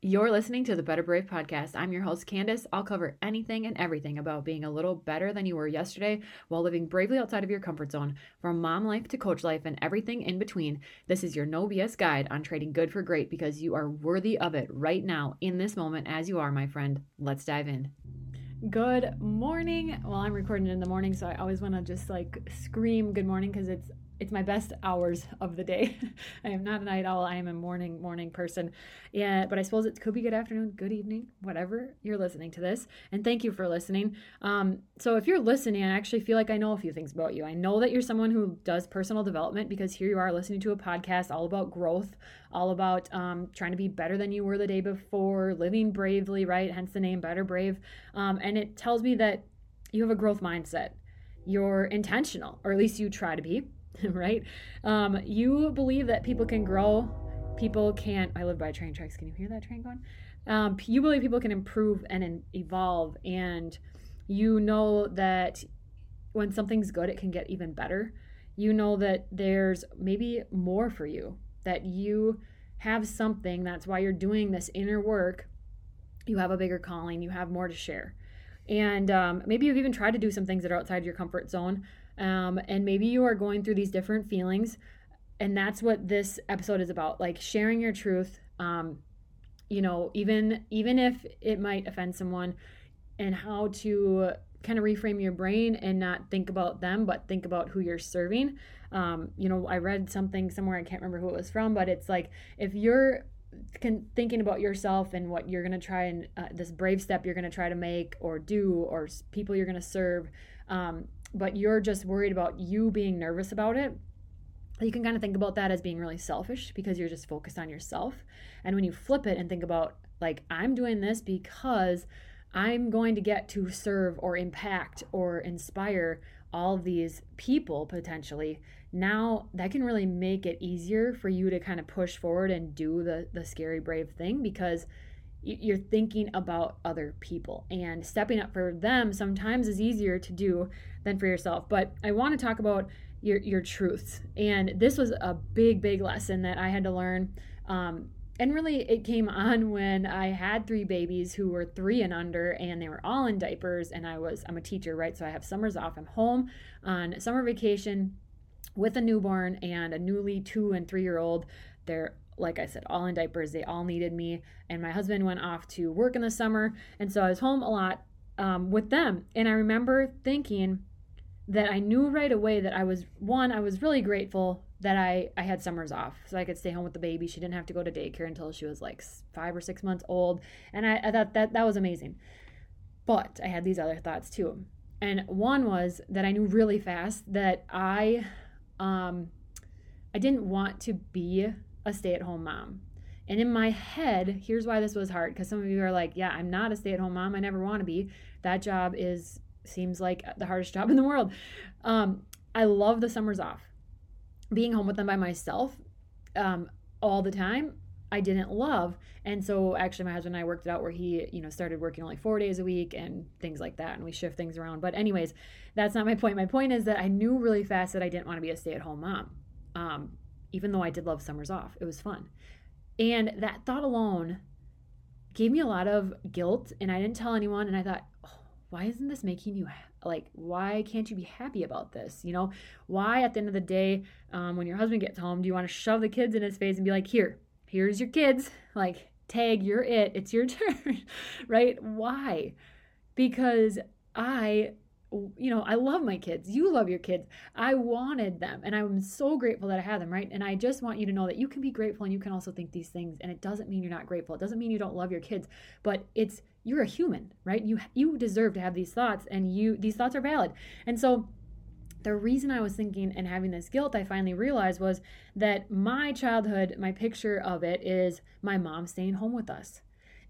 You're listening to the Better Brave podcast. I'm your host, Candace. I'll cover anything and everything about being a little better than you were yesterday while living bravely outside of your comfort zone, from mom life to coach life and everything in between. This is your no BS guide on trading good for great because you are worthy of it right now, in this moment, as you are, my friend. Let's dive in. Good morning. Well, I'm recording in the morning, so I always want to just like scream good morning because it's it's my best hours of the day. I am not a night owl. I am a morning morning person. Yeah, but I suppose it could be good afternoon, good evening, whatever you're listening to this. And thank you for listening. Um, so if you're listening, I actually feel like I know a few things about you. I know that you're someone who does personal development because here you are listening to a podcast all about growth, all about um, trying to be better than you were the day before, living bravely, right? Hence the name Better Brave. Um, and it tells me that you have a growth mindset. You're intentional, or at least you try to be right? Um, you believe that people can grow, people can't. I live by train tracks. Can you hear that train going? Um, you believe people can improve and evolve, and you know that when something's good, it can get even better. You know that there's maybe more for you, that you have something. That's why you're doing this inner work. You have a bigger calling, you have more to share. And um, maybe you've even tried to do some things that are outside your comfort zone, um, and maybe you are going through these different feelings. And that's what this episode is about like sharing your truth. Um, you know, even even if it might offend someone, and how to kind of reframe your brain and not think about them, but think about who you're serving. Um, you know, I read something somewhere, I can't remember who it was from, but it's like if you're thinking about yourself and what you're going to try and uh, this brave step you're going to try to make or do or people you're going to serve um, but you're just worried about you being nervous about it, you can kind of think about that as being really selfish because you're just focused on yourself. And when you flip it and think about, like, I'm doing this because I'm going to get to serve or impact or inspire all these people potentially, now that can really make it easier for you to kind of push forward and do the, the scary, brave thing because you're thinking about other people and stepping up for them sometimes is easier to do than for yourself but i want to talk about your your truths and this was a big big lesson that i had to learn um, and really it came on when i had three babies who were three and under and they were all in diapers and i was i'm a teacher right so i have summers off i'm home on summer vacation with a newborn and a newly two and three year old they're like I said, all in diapers. They all needed me. And my husband went off to work in the summer. And so I was home a lot um, with them. And I remember thinking that I knew right away that I was, one, I was really grateful that I, I had summers off so I could stay home with the baby. She didn't have to go to daycare until she was like five or six months old. And I, I thought that that was amazing. But I had these other thoughts too. And one was that I knew really fast that I, um, I didn't want to be a stay at home mom. And in my head, here's why this was hard because some of you are like, yeah, I'm not a stay at home mom. I never want to be. That job is seems like the hardest job in the world. Um, I love the summers off. Being home with them by myself um, all the time, I didn't love. And so actually my husband and I worked it out where he, you know, started working only 4 days a week and things like that and we shift things around. But anyways, that's not my point. My point is that I knew really fast that I didn't want to be a stay-at-home mom. Um, even though I did love summers off. It was fun. And that thought alone gave me a lot of guilt and I didn't tell anyone and I thought, oh, why isn't this making you like why can't you be happy about this you know why at the end of the day um, when your husband gets home do you want to shove the kids in his face and be like here here's your kids like tag you're it it's your turn right why because i you know, I love my kids. You love your kids. I wanted them and I'm so grateful that I had them, right? And I just want you to know that you can be grateful and you can also think these things and it doesn't mean you're not grateful. It doesn't mean you don't love your kids, but it's you're a human, right? You you deserve to have these thoughts and you these thoughts are valid. And so the reason I was thinking and having this guilt, I finally realized was that my childhood, my picture of it is my mom staying home with us.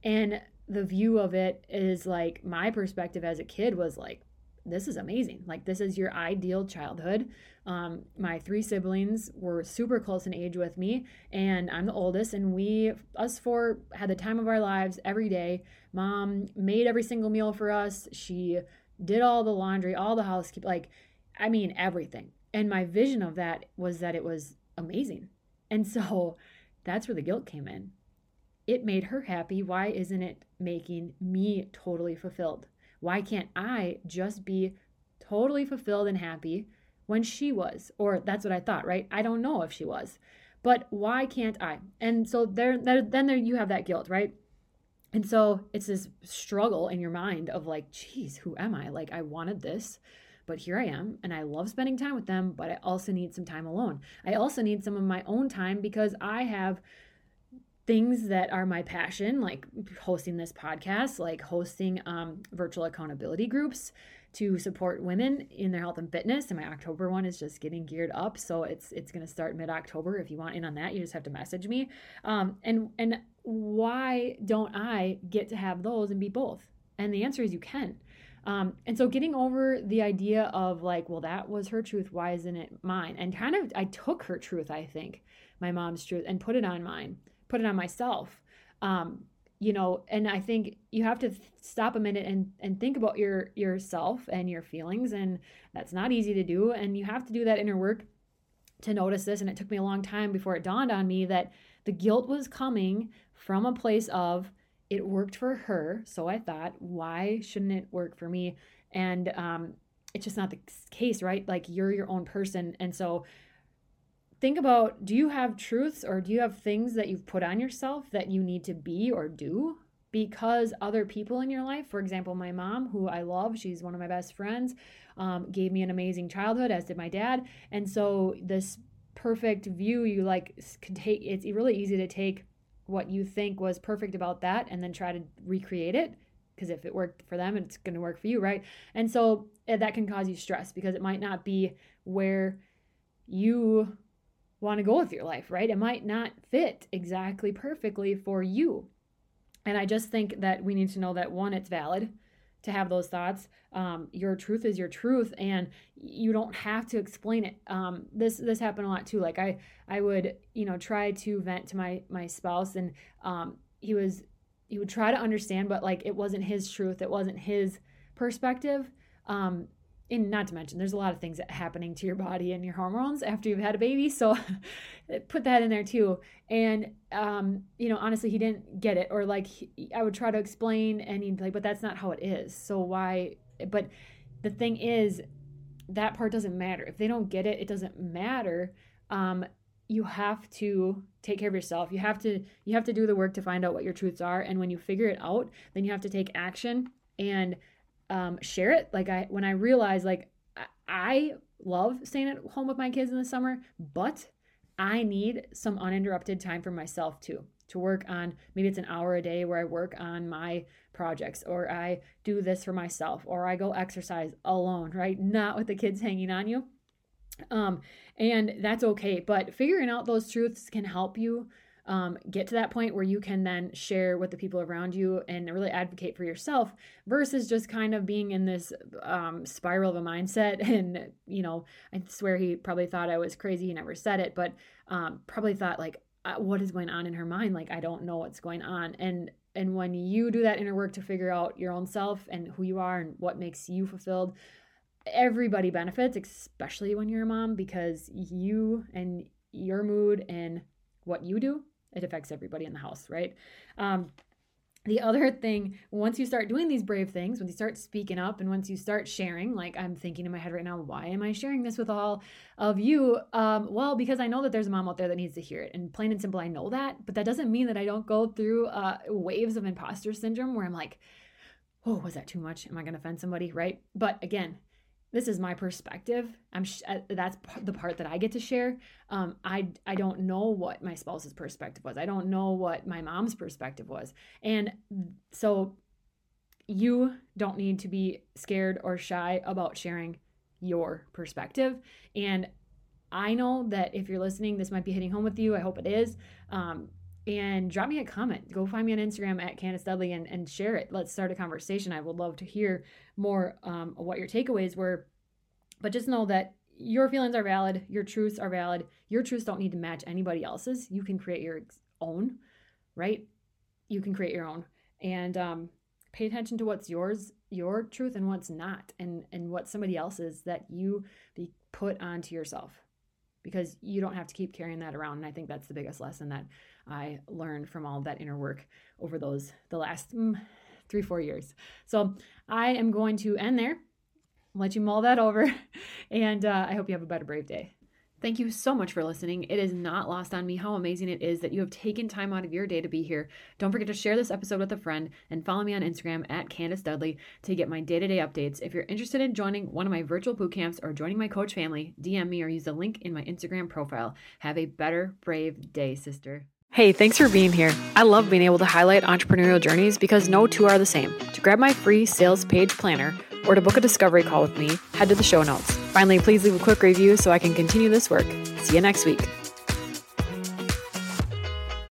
And the view of it is like my perspective as a kid was like this is amazing. Like, this is your ideal childhood. Um, my three siblings were super close in age with me, and I'm the oldest. And we, us four, had the time of our lives every day. Mom made every single meal for us. She did all the laundry, all the housekeeping, like, I mean, everything. And my vision of that was that it was amazing. And so that's where the guilt came in. It made her happy. Why isn't it making me totally fulfilled? Why can't I just be totally fulfilled and happy when she was? Or that's what I thought, right? I don't know if she was. But why can't I? And so there, there then there you have that guilt, right? And so it's this struggle in your mind of like, geez, who am I? Like, I wanted this, but here I am, and I love spending time with them, but I also need some time alone. I also need some of my own time because I have things that are my passion, like hosting this podcast, like hosting um, virtual accountability groups to support women in their health and fitness. And my October one is just getting geared up, so it's it's going to start mid October. If you want in on that, you just have to message me. Um, and and why don't I get to have those and be both? And the answer is you can. Um, and so getting over the idea of like, well, that was her truth. Why isn't it mine? And kind of, I took her truth, I think, my mom's truth, and put it on mine put it on myself. Um, you know, and I think you have to stop a minute and and think about your yourself and your feelings, and that's not easy to do. And you have to do that inner work to notice this. And it took me a long time before it dawned on me that the guilt was coming from a place of it worked for her, so I thought, why shouldn't it work for me? And um, it's just not the case, right? Like you're your own person, and so think about do you have truths or do you have things that you've put on yourself that you need to be or do because other people in your life? For example my mom who i love she's one of my best friends um, gave me an amazing childhood as did my dad. And so this perfect view you like can take it's really easy to take what you think was perfect about that and then try to recreate it because if it worked for them it's going to work for you right? And so eh, that can cause you stress because it might not be where you want to go with your life, right? It might not fit exactly perfectly for you. And I just think that we need to know that one, it's valid to have those thoughts. Um, your truth is your truth, and you don't have to explain it. Um, this this happened a lot too. Like I I would you know try to vent to my my spouse, and um, he was he would try to understand, but like it wasn't his truth. It wasn't his perspective. Um, and not to mention there's a lot of things happening to your body and your hormones after you've had a baby so put that in there too. And um, you know honestly he didn't get it or like he, i would try to explain and he'd be like but that's not how it is so why but the thing is that part doesn't matter. If they don't get it it doesn't matter. Um, you have to take care of yourself. You have to you have to do the work to find out what your truths are and when you figure it out then you have to take action and um, share it. Like I when I realized like I love staying at home with my kids in the summer, but I need some uninterrupted time for myself too. To work on maybe it's an hour a day where I work on my projects or I do this for myself or I go exercise alone, right? Not with the kids hanging on you. Um, and that's okay. But figuring out those truths can help you um, get to that point where you can then share with the people around you and really advocate for yourself versus just kind of being in this um, spiral of a mindset. And, you know, I swear he probably thought I was crazy. He never said it, but um, probably thought, like, uh, what is going on in her mind? Like, I don't know what's going on. And and when you do that inner work to figure out your own self and who you are and what makes you fulfilled, everybody benefits, especially when you're a mom, because you and your mood and what you do it affects everybody in the house, right? Um, the other thing, once you start doing these brave things, once you start speaking up and once you start sharing, like I'm thinking in my head right now, why am I sharing this with all of you? Um, well, because I know that there's a mom out there that needs to hear it. And plain and simple, I know that. But that doesn't mean that I don't go through uh, waves of imposter syndrome where I'm like, oh, was that too much? Am I going to offend somebody? Right. But again, this is my perspective. I'm sh- uh, that's the part that I get to share. Um, I I don't know what my spouse's perspective was. I don't know what my mom's perspective was, and so you don't need to be scared or shy about sharing your perspective. And I know that if you're listening, this might be hitting home with you. I hope it is. Um, and drop me a comment. Go find me on Instagram at Candace Dudley and, and share it. Let's start a conversation. I would love to hear more um, what your takeaways were. But just know that your feelings are valid, your truths are valid. Your truths don't need to match anybody else's. You can create your own, right? You can create your own. And um, pay attention to what's yours, your truth, and what's not, and, and what somebody else's that you be put onto yourself because you don't have to keep carrying that around. And I think that's the biggest lesson that I learned from all that inner work over those the last mm, three four years. So I am going to end there. Let you mull that over, and uh, I hope you have a better brave day. Thank you so much for listening. It is not lost on me how amazing it is that you have taken time out of your day to be here. Don't forget to share this episode with a friend and follow me on Instagram at Candace Dudley to get my day to day updates. If you're interested in joining one of my virtual boot camps or joining my coach family, DM me or use the link in my Instagram profile. Have a better, brave day, sister. Hey, thanks for being here. I love being able to highlight entrepreneurial journeys because no two are the same. To grab my free sales page planner, or to book a discovery call with me, head to the show notes. Finally, please leave a quick review so I can continue this work. See you next week.